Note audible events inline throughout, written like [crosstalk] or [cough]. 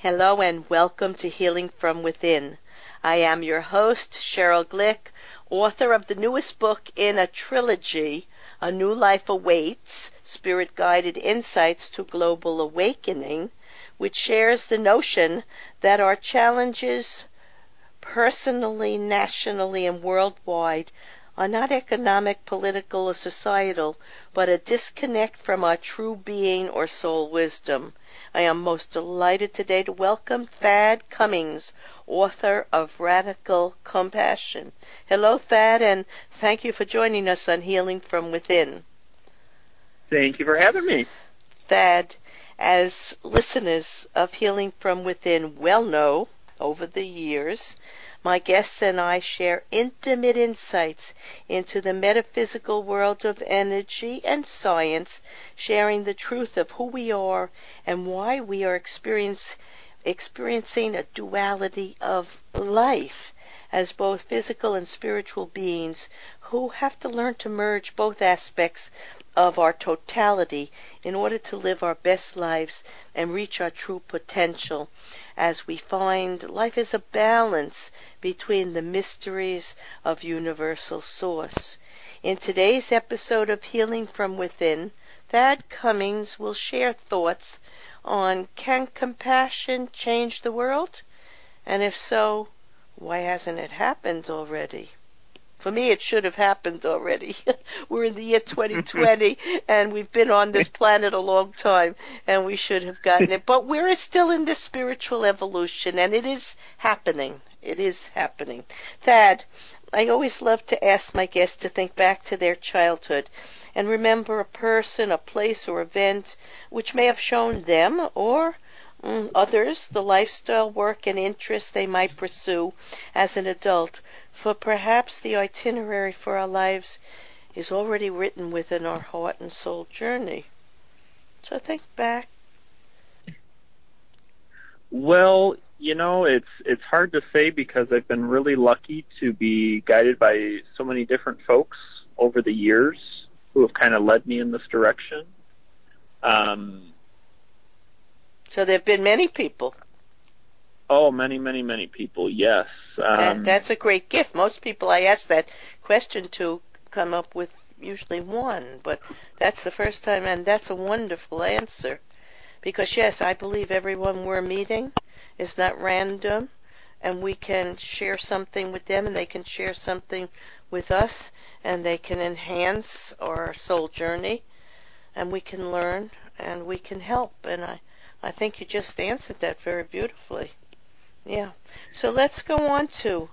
Hello and welcome to Healing from Within. I am your host, Sheryl Glick, author of the newest book in a trilogy, A New Life Awaits Spirit Guided Insights to Global Awakening, which shares the notion that our challenges, personally, nationally, and worldwide, are not economic, political, or societal, but a disconnect from our true being or soul wisdom. I am most delighted today to welcome Thad Cummings, author of Radical Compassion. Hello, Thad, and thank you for joining us on Healing from Within. Thank you for having me. Thad, as listeners of Healing from Within well know over the years, my guests and I share intimate insights into the metaphysical world of energy and science, sharing the truth of who we are and why we are experiencing a duality of life. As both physical and spiritual beings who have to learn to merge both aspects of our totality in order to live our best lives and reach our true potential as we find life is a balance between the mysteries of universal source. In today's episode of Healing from Within, Thad Cummings will share thoughts on can compassion change the world? And if so, why hasn't it happened already? For me, it should have happened already. [laughs] We're in the year 2020 [laughs] and we've been on this planet a long time and we should have gotten it. But we're still in this spiritual evolution and it is happening. It is happening. Thad, I always love to ask my guests to think back to their childhood and remember a person, a place, or event which may have shown them or others the lifestyle, work, and interests they might pursue as an adult for perhaps the itinerary for our lives is already written within our heart and soul journey. So think back. Well, you know, it's it's hard to say because I've been really lucky to be guided by so many different folks over the years who have kind of led me in this direction. Um, so there have been many people. Oh, many, many, many people. Yes. Um, that's a great gift. Most people I ask that question to come up with usually one, but that's the first time, and that's a wonderful answer. Because yes, I believe everyone we're meeting is not random, and we can share something with them, and they can share something with us, and they can enhance our soul journey, and we can learn, and we can help. And I, I think you just answered that very beautifully. Yeah. So let's go on to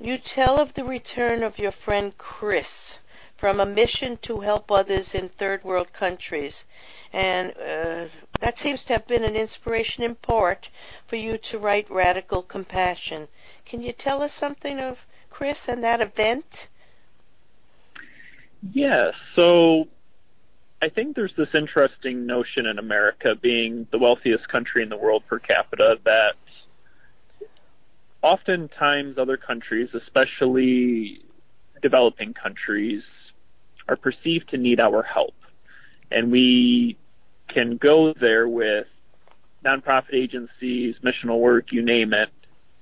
you tell of the return of your friend Chris from a mission to help others in third world countries. And uh, that seems to have been an inspiration in part for you to write Radical Compassion. Can you tell us something of Chris and that event? Yes. So I think there's this interesting notion in America being the wealthiest country in the world per capita that oftentimes other countries, especially developing countries, are perceived to need our help. And we can go there with nonprofit agencies, missional work, you name it,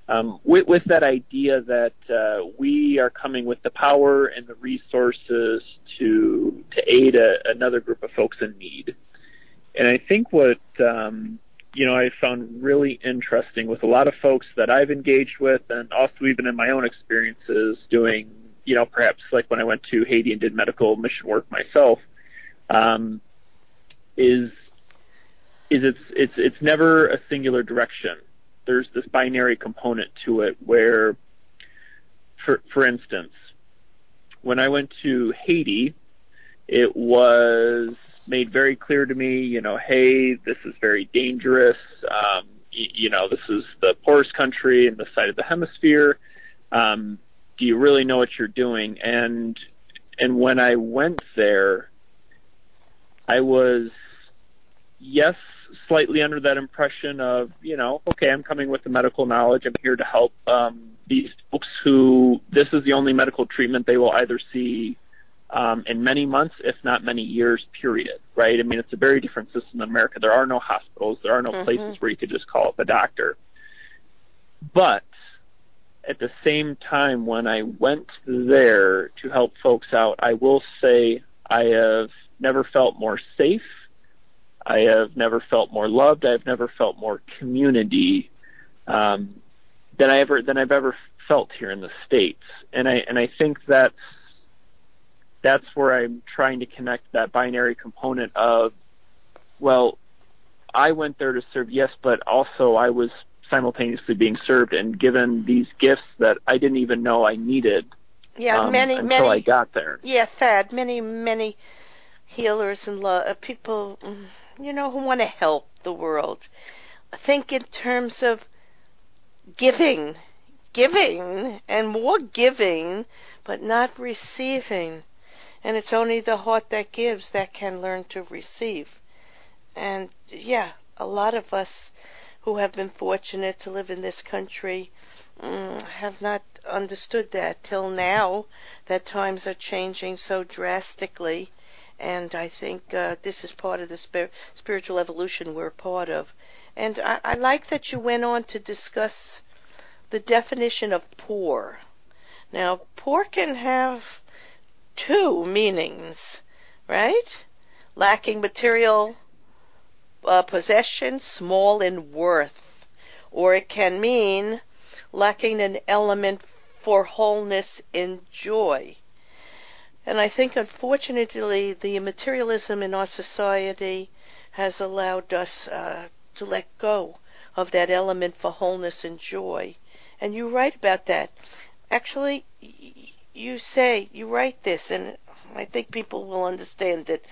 um, with, with, that idea that uh, we are coming with the power and the resources to to aid a, another group of folks in need. And I think what um, you know, I found really interesting with a lot of folks that I've engaged with and also even in my own experiences doing, you know, perhaps like when I went to Haiti and did medical mission work myself, um, is, is it's, it's, it's never a singular direction. There's this binary component to it where, for, for instance, when I went to Haiti, it was made very clear to me, you know, hey, this is very dangerous. Um, you, you know, this is the poorest country in the side of the hemisphere. Um, do you really know what you're doing? And and when I went there, I was yes, slightly under that impression of, you know, okay, I'm coming with the medical knowledge. I'm here to help um, these folks who this is the only medical treatment they will either see um, in many months, if not many years, period. Right? I mean, it's a very different system in America. There are no hospitals. There are no mm-hmm. places where you could just call up a doctor. But at the same time, when I went there to help folks out, I will say I have never felt more safe. I have never felt more loved. I've never felt more community um, than I ever than I've ever felt here in the states. And I and I think that's that's where I'm trying to connect that binary component of, well, I went there to serve, yes, but also I was simultaneously being served and given these gifts that I didn't even know I needed. Yeah, um, many, until many. I got there. Yeah, Thad. Many, many healers and lo- uh, people, mm, you know, who want to help the world. Think in terms of giving, giving, and more giving, but not receiving. And it's only the heart that gives that can learn to receive. And yeah, a lot of us who have been fortunate to live in this country mm, have not understood that till now that times are changing so drastically and I think uh, this is part of the spir- spiritual evolution we're part of. And I, I like that you went on to discuss the definition of poor. Now, poor can have two meanings, right? Lacking material uh, possession, small in worth, or it can mean lacking an element for wholeness in joy. And I think, unfortunately, the materialism in our society has allowed us uh, to let go of that element for wholeness and joy. And you write about that. Actually, you say, you write this, and I think people will understand it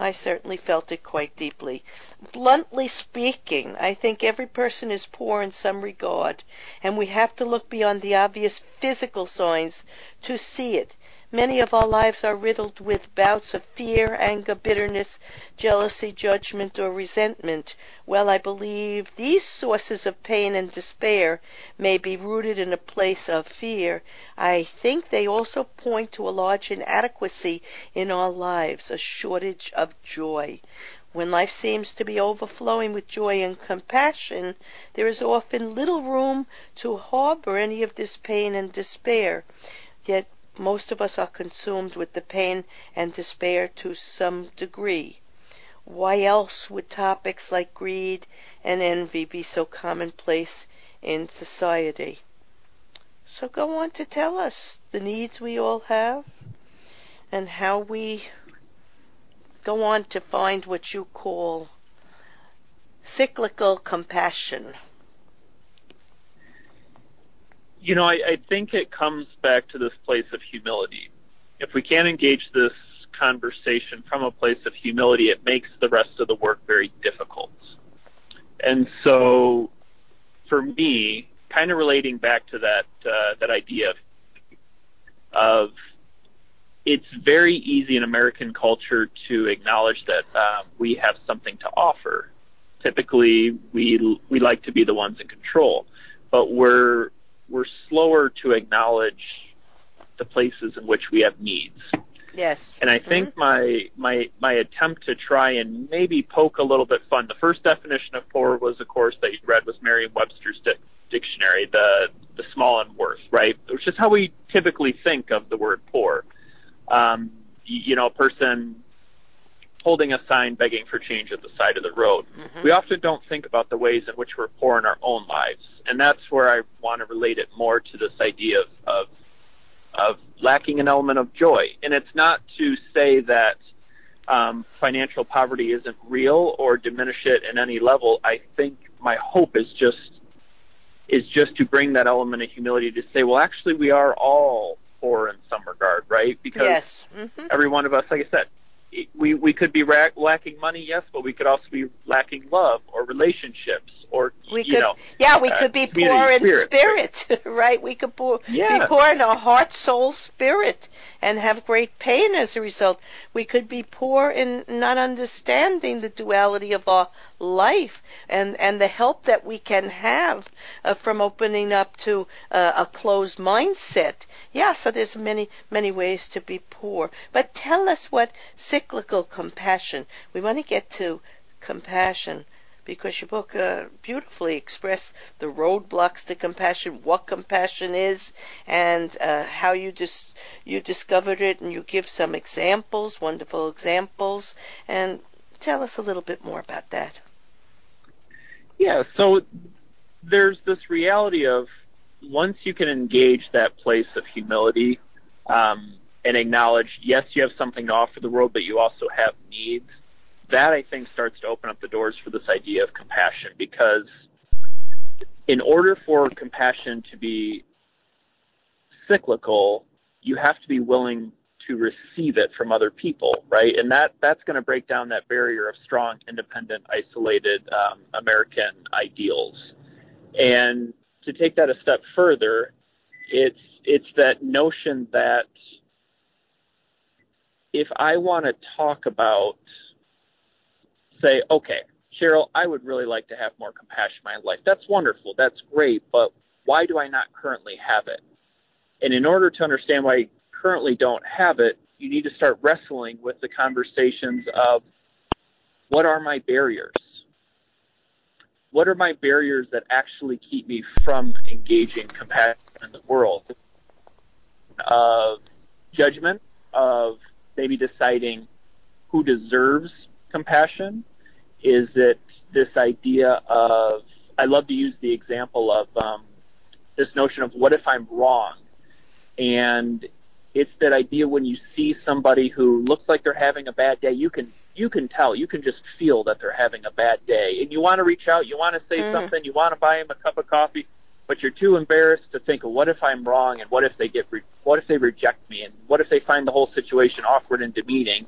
I certainly felt it quite deeply. Bluntly speaking, I think every person is poor in some regard, and we have to look beyond the obvious physical signs to see it. Many of our lives are riddled with bouts of fear, anger, bitterness, jealousy, judgment, or resentment. Well, I believe these sources of pain and despair may be rooted in a place of fear. I think they also point to a large inadequacy in our lives, a shortage of joy. When life seems to be overflowing with joy and compassion, there is often little room to harbor any of this pain and despair. Yet most of us are consumed with the pain and despair to some degree. Why else would topics like greed and envy be so commonplace in society? So go on to tell us the needs we all have and how we go on to find what you call cyclical compassion you know, I, I think it comes back to this place of humility. If we can't engage this conversation from a place of humility, it makes the rest of the work very difficult. And so, for me, kind of relating back to that uh, that idea of, of it's very easy in American culture to acknowledge that uh, we have something to offer. Typically, we we like to be the ones in control, but we're we're slower to acknowledge the places in which we have needs. Yes. And I think mm-hmm. my my my attempt to try and maybe poke a little bit fun. The first definition of poor was, of course, that you read was Merriam-Webster's di- dictionary, the the small and worth, right? Which is how we typically think of the word poor. Um, you know, a person holding a sign begging for change at the side of the road. Mm-hmm. We often don't think about the ways in which we're poor in our own lives, and that's where I want to relate it more to this idea of of, of lacking an element of joy. And it's not to say that um, financial poverty isn't real or diminish it in any level. I think my hope is just is just to bring that element of humility to say, well, actually, we are all poor in some regard, right? Because yes. mm-hmm. every one of us, like I said, we we could be ra- lacking money, yes, but we could also be lacking love or relationships or we could, know, yeah, we uh, could be poor in spirit. spirit, [laughs] right? We could poor, Yeah. be poor in our heart, soul, spirit, and have great pain as a result. We could be poor in not understanding the duality of our life and and the help that we can have uh, from opening up to uh, a closed mindset. Yeah, so there's many many ways to be poor. But tell us what cyclical compassion. We want to get to compassion because your book uh, beautifully expressed the roadblocks to compassion, what compassion is, and uh, how you dis- you discovered it, and you give some examples, wonderful examples, and tell us a little bit more about that. Yeah, so there's this reality of once you can engage that place of humility um, and acknowledge, yes, you have something to offer the world, but you also have needs. That I think starts to open up the doors for this idea of compassion because in order for compassion to be cyclical, you have to be willing to receive it from other people, right? And that that's going to break down that barrier of strong, independent, isolated um, American ideals. And to take that a step further, it's it's that notion that if I want to talk about, say, okay, Sheryl, I would really like to have more compassion in my life. That's wonderful. That's great. But why do I not currently have it? And in order to understand why I currently don't have it, you need to start wrestling with the conversations of what are my barriers? What are my barriers that actually keep me from engaging compassion in the world? Of judgment, of maybe deciding who deserves compassion? Is it this idea of, I love to use the example of um, this notion of what if I'm wrong? And it's that idea when you see somebody who looks like they're having a bad day, you can you can tell, you can just feel that they're having a bad day, and you want to reach out, you want to say Mm. something, you want to buy them a cup of coffee, but you're too embarrassed to think, what if I'm wrong, and what if they get, re- what if they reject me, and what if they find the whole situation awkward and demeaning,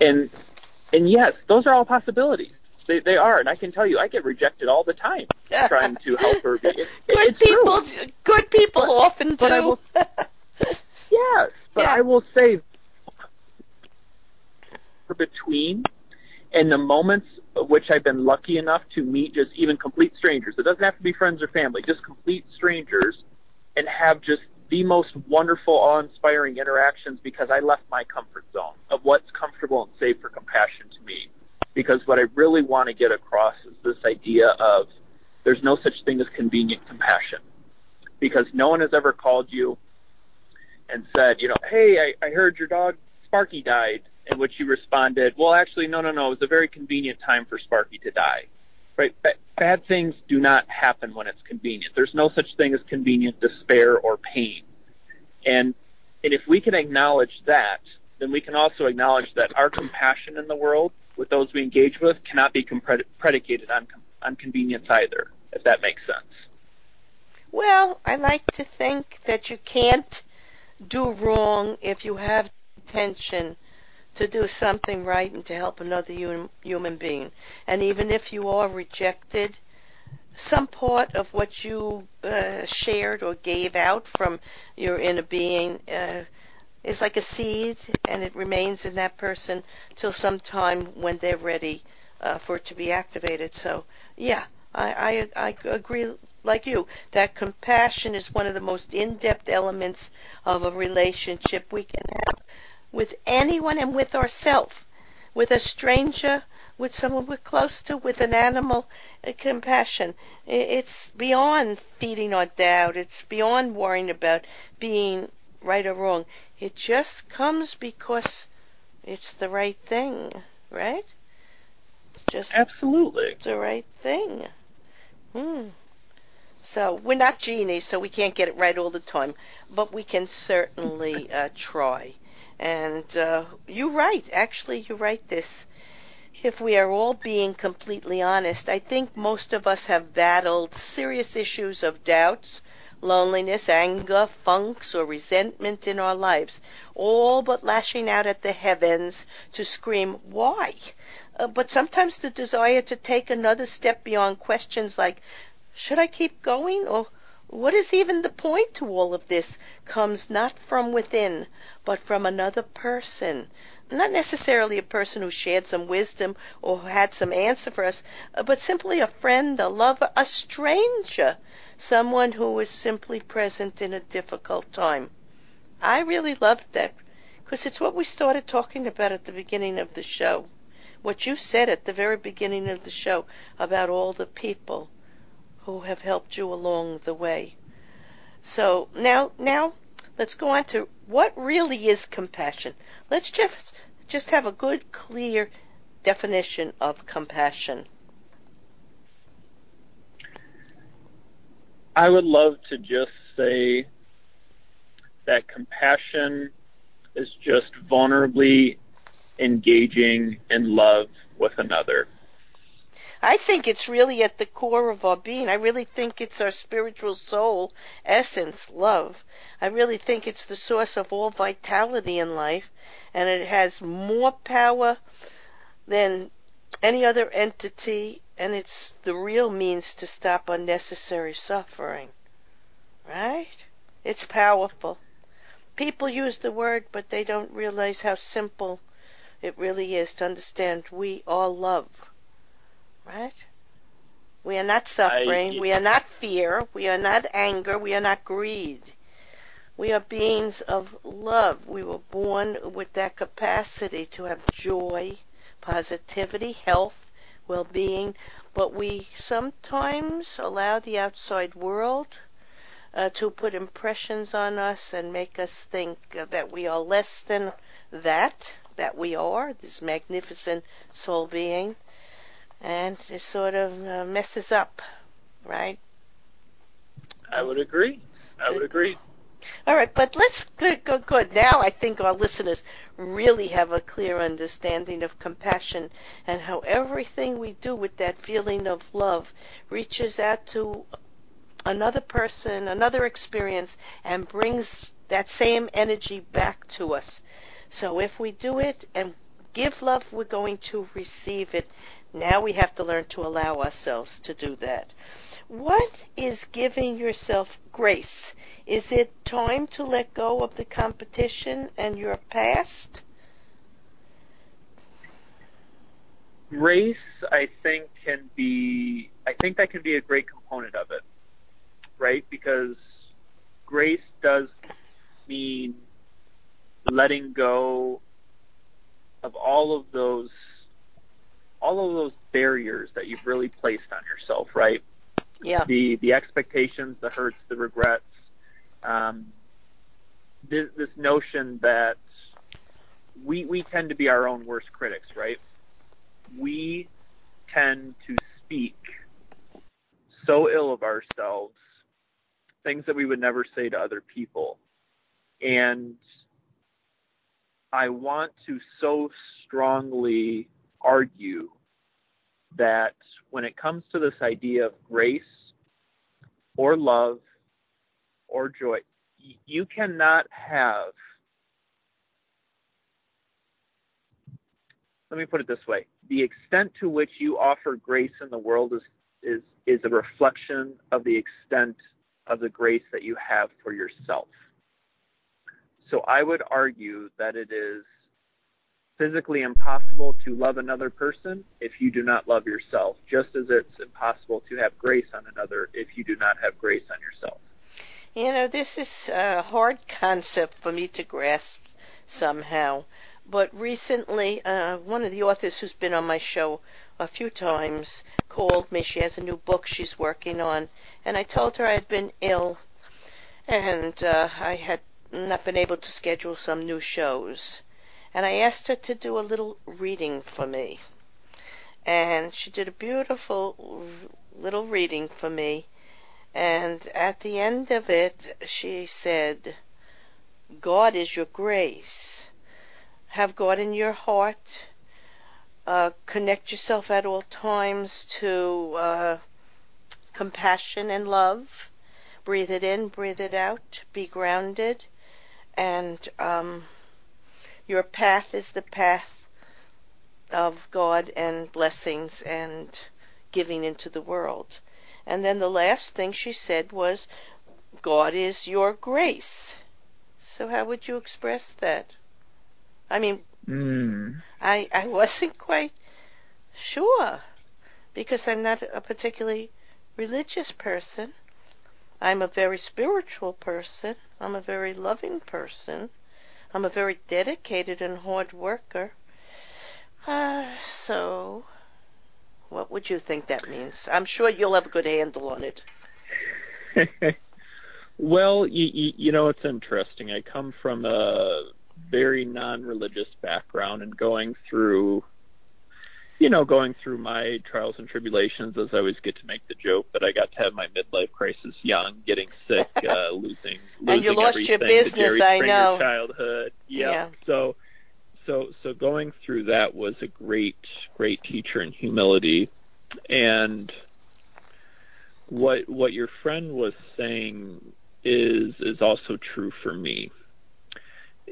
and and yes, those are all possibilities. They they are, and I can tell you, I get rejected all the time [laughs] trying to help her. Be, it, Good it's true. people, good people But- often do. but I will- [laughs] Yes, but Yeah. I will say between and the moments which I've been lucky enough to meet just even complete strangers. It doesn't have to be friends or family, just complete strangers and have just the most wonderful, awe-inspiring interactions because I left my comfort zone of what's comfortable and safe for compassion to me. Because what I really want to get across is this idea of there's no such thing as convenient compassion. Because no one has ever called you and said, you know, hey, I, I heard your dog Sparky died, in which you responded, well, actually, no, no, no, it was a very convenient time for Sparky to die. Right? Ba- bad things do not happen when it's convenient. There's no such thing as convenient despair or pain. And and if we can acknowledge that, then we can also acknowledge that our compassion in the world with those we engage with cannot be predicated on on convenience either, if that makes sense. Well, I like to think that you can't do wrong if you have intention to do something right and to help another hum- human being. And even if you are rejected, some part of what you uh, shared or gave out from your inner being uh, is like a seed, and it remains in that person till some time when they're ready uh, for it to be activated. So, yeah, I, I, I agree like you that compassion is one of the most in-depth elements of a relationship we can have with anyone and with ourselves, with a stranger, with someone we're close to, with an animal. Uh, compassion. It's beyond feeding our doubt. It's beyond worrying about being right or wrong. It just comes because it's the right thing, right? It's just absolutely it's the right thing. Hmm. So we're not genies, so we can't get it right all the time, but we can certainly uh, try. And uh, you write. Actually, you write this. If we are all being completely honest, I think most of us have battled serious issues of doubts, loneliness, anger, funks, or resentment in our lives, all but lashing out at the heavens to scream, why? uh, but sometimes the desire to take another step beyond questions like, should I keep going or what is even the point to all of this comes not from within, but from another person. Not necessarily a person who shared some wisdom or had some answer for us, but simply a friend, a lover, a stranger, someone who was simply present in a difficult time. I really loved that because it's what we started talking about at the beginning of the show. What you said at the very beginning of the show about all the people who have helped you along the way. So now, now let's go on to what really is compassion. Let's just just have a good, clear definition of compassion. I would love to just say that compassion is just vulnerably engaging in love with another. I think it's really at the core of our being. I really think it's our spiritual soul, essence, love. I really think it's the source of all vitality in life, and it has more power than any other entity, and it's the real means to stop unnecessary suffering. Right? It's powerful. People use the word, but they don't realize how simple it really is to understand we all love right? We are not suffering. I, we are not fear. We are not anger. We are not greed. We are beings of love. We were born with that capacity to have joy, positivity, health, well being, but we sometimes allow the outside world uh, to put impressions on us and make us think that we are less than that, that we are, this magnificent soul being and it sort of uh, messes up, right? I would agree. I would agree. All right, but let's good, good, good. Now I think our listeners really have a clear understanding of compassion and how everything we do with that feeling of love reaches out to another person, another experience, and brings that same energy back to us. So if we do it and give love, we're going to receive it. Now we have to learn to allow ourselves to do that. What is giving yourself grace? Is it time to let go of the competition and your past? Grace, I think, can be, I think that can be a great component of it, right? Because grace does mean letting go of all of those all of those barriers that you've really placed on yourself, right? Yeah. The the expectations, the hurts, the regrets, um, this, this notion that we we tend to be our own worst critics, right? We tend to speak so ill of ourselves, things that we would never say to other people, and I want to so strongly argue that when it comes to this idea of grace or love or joy, you cannot have, let me put it this way the extent to which you offer grace in the world is, is, is a reflection of the extent of the grace that you have for yourself. So I would argue that it is physically impossible to love another person if you do not love yourself, just as it's impossible to have grace on another if you do not have grace on yourself. You know, this is a hard concept for me to grasp somehow. But recently, uh, one of the authors who's been on my show a few times called me. She has a new book she's working on, and I told her I had been ill and uh, I had not been able to schedule some new shows and I asked her to do a little reading for me. And she did a beautiful little reading for me. And at the end of it, she said, God is your grace. Have God in your heart. Uh, connect yourself at all times to uh, compassion and love. Breathe it in, breathe it out. Be grounded. And um, your path is the path of God and blessings and giving into the world. And then the last thing she said was, God is your grace. So how would you express that? I mean, Mm. I, I wasn't quite sure because I'm not a particularly religious person. I'm a very spiritual person. I'm a very loving person. I'm a very dedicated and hard worker. Uh, so, what would you think that means? I'm sure you'll have a good handle on it. [laughs] well, you, you, you know, it's interesting. I come from a very non-religious background and going through you know, going through my trials and tribulations, as I always get to make the joke that I got to have my midlife crisis young, getting sick, [laughs] uh, losing, losing and you lost your business. I know. Childhood, yep. Yeah. So, so, so going through that was a great, great teacher in humility, and what what your friend was saying is is also true for me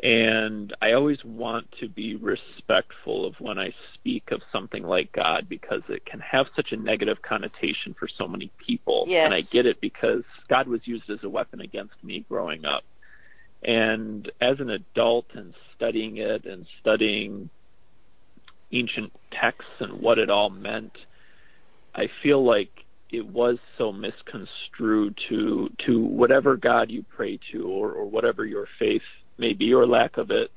and I always want to be respectful of when I speak of something like God because it can have such a negative connotation for so many people. Yes. And I get it because God was used as a weapon against me growing up. And as an adult and studying it and studying ancient texts and what it all meant, I feel like it was so misconstrued to to whatever God you pray to or, or whatever your faith maybe or lack of it,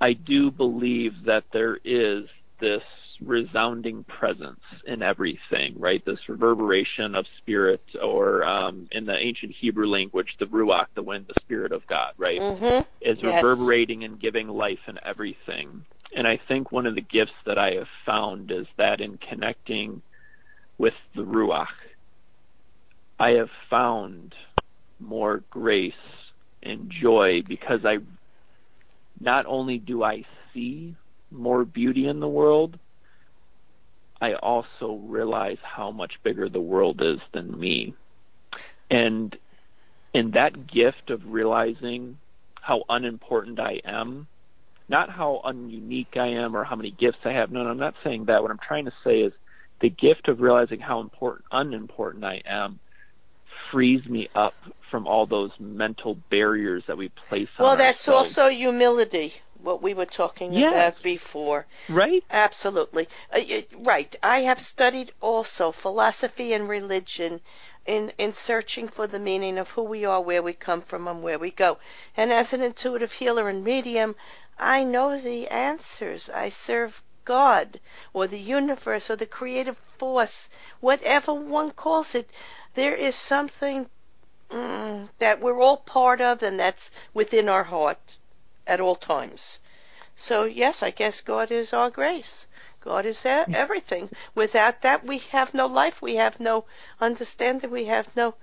I do believe that there is this resounding presence in everything, right? This reverberation of spirit, or um, in the ancient Hebrew language, the ruach, the wind, the spirit of God, right? Mm-hmm. Is Yes. reverberating and giving life in everything. And I think one of the gifts that I have found is that in connecting with the ruach, I have found more grace and joy because I not only do I see more beauty in the world, I also realize how much bigger the world is than me. And in that gift of realizing how unimportant I am, not how ununique I am or how many gifts I have. No, no, I'm not saying that. What I'm trying to say is the gift of realizing how important unimportant I am frees me up from all those mental barriers that we place on Well, that's ourselves. also humility, what we were talking Yes. about before. right. Absolutely. Uh, right. I have studied also philosophy and religion in, in searching for the meaning of who we are, where we come from, and where we go. And as an intuitive healer and medium, I know the answers. I serve God or the universe or the creative force, whatever one calls it. There is something mm, that we're all part of, and that's within our heart at all times. So, yes, I guess God is our grace. God is e- everything. Without that, we have no life. We have no understanding. We have no,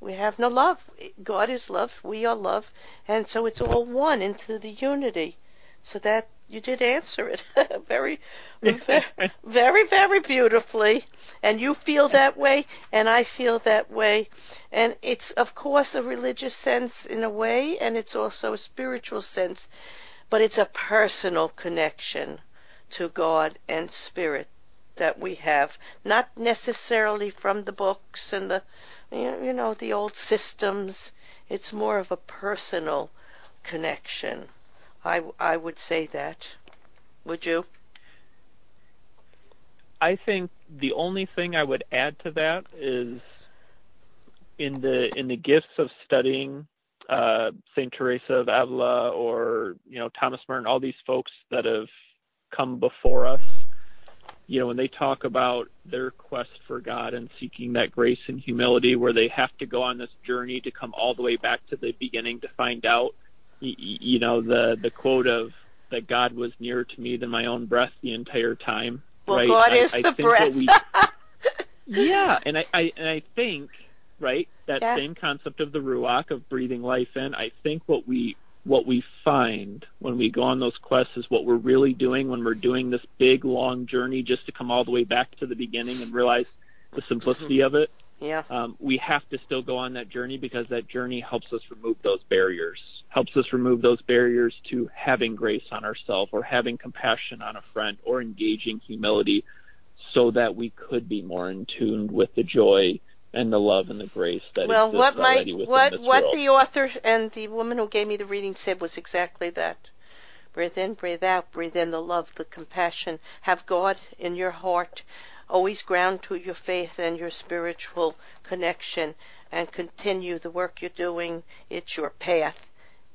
we have no love. God is love. We are love, and so it's all one into the unity. So that you did answer it [laughs] very, [laughs] very, very, very beautifully. And you feel that way, and I feel that way. And it's, of course, a religious sense in a way, and it's also a spiritual sense, but it's a personal connection to God and Spirit that we have, not necessarily from the books and the, you you know, the old systems. It's more of a personal connection. I, I would say that. Would you? I think the only thing I would add to that is in the in the gifts of studying uh, Saint Teresa of Avila or you know Thomas Merton, all these folks that have come before us. You know, when they talk about their quest for God and seeking that grace and humility, where they have to go on this journey to come all the way back to the beginning to find out, you know, the the quote of that God was nearer to me than my own breath the entire time. Well, right? God I- is I the breath. we- [laughs] yeah, and I, I and I think right that Yeah. same concept of the ruach of breathing life in. I think what we what we find when we go on those quests is what we're really doing when we're doing this big long journey just to come all the way back to the beginning and realize the simplicity of it Yeah. Um, we have to still go on that journey because that journey helps us remove those barriers, helps us remove those barriers to having grace on ourselves or having compassion on a friend or engaging humility so that we could be more in tune with the joy and the love and the grace that well, what my what what world. the author and the woman who gave me the reading said was exactly that. Breathe in, breathe out, breathe in the love, the compassion. Have God in your heart. Always ground to your faith and your spiritual connection and continue the work you're doing. It's your path.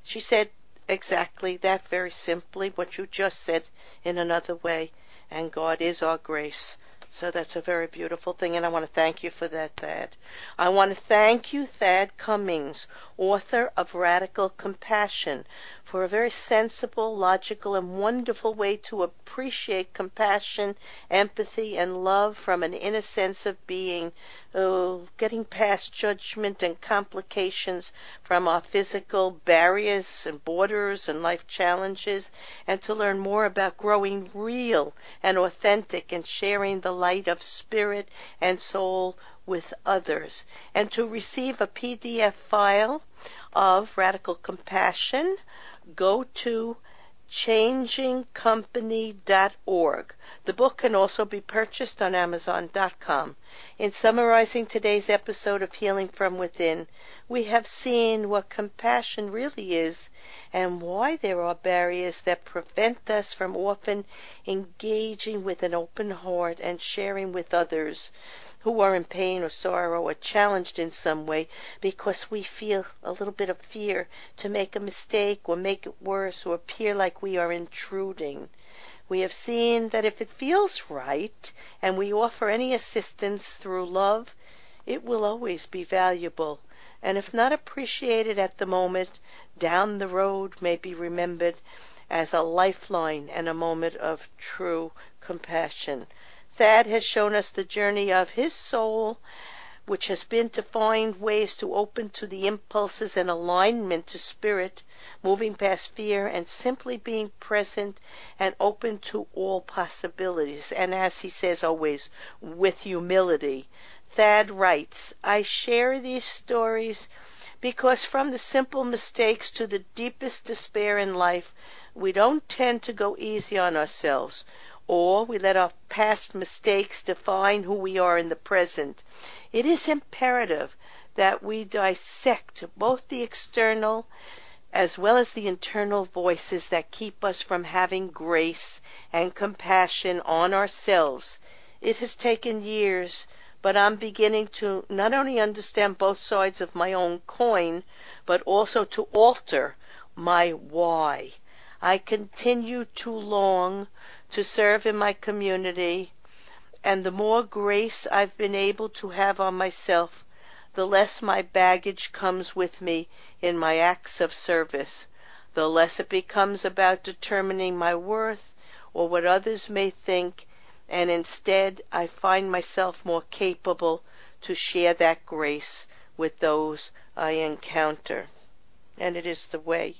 She said exactly that very simply, what you just said in another way. And God is our grace. So that's a very beautiful thing, and I want to thank you for that, Thad. I want to thank you, Thad Cummings, author of Radical Compassion, for a very sensible, logical, and wonderful way to appreciate compassion, empathy, and love from an inner sense of being, oh, getting past judgment and complications from our physical barriers and borders and life challenges, and to learn more about growing real and authentic and sharing the light of spirit and soul with others, and to receive a PDF file of Radical Compassion, go to changingcompany.org. The book can also be purchased on Amazon.com. In summarizing today's episode of Healing from Within, we have seen what compassion really is and why there are barriers that prevent us from often engaging with an open heart and sharing with others who are in pain or sorrow or challenged in some way because we feel a little bit of fear to make a mistake or make it worse or appear like we are intruding. We have seen that if it feels right and we offer any assistance through love, it will always be valuable. And if not appreciated at the moment, down the road may be remembered as a lifeline and a moment of true compassion. Thad has shown us the journey of his soul, which has been to find ways to open to the impulses and alignment to spirit, moving past fear and simply being present and open to all possibilities. And as he says always, with humility. Thad writes, I share these stories because from the simple mistakes to the deepest despair in life, we don't tend to go easy on ourselves or we let our past mistakes define who we are in the present. It is imperative that we dissect both the external as well as the internal voices that keep us from having grace and compassion on ourselves. It has taken years, but I'm beginning to not only understand both sides of my own coin, but also to alter my why. I continue to long to serve in my community, and the more grace I've been able to have on myself, the less my baggage comes with me in my acts of service, the less it becomes about determining my worth or what others may think, and instead I find myself more capable to share that grace with those I encounter. And it is the way.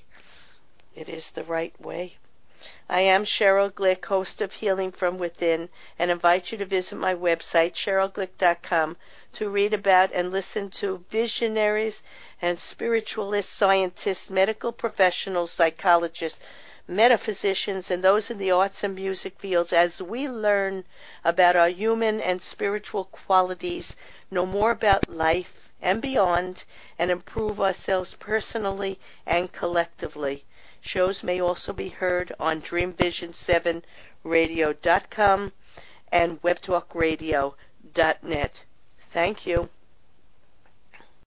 It is the right way. I am Sheryl Glick, host of Healing from Within, and invite you to visit my website, sherylglick.com, to read about and listen to visionaries and spiritualists, scientists, medical professionals, psychologists, metaphysicians, and those in the arts and music fields as we learn about our human and spiritual qualities, know more about life and beyond, and improve ourselves personally and collectively. Shows may also be heard on DreamVision7Radio.com and WebTalkRadio.net. Thank you.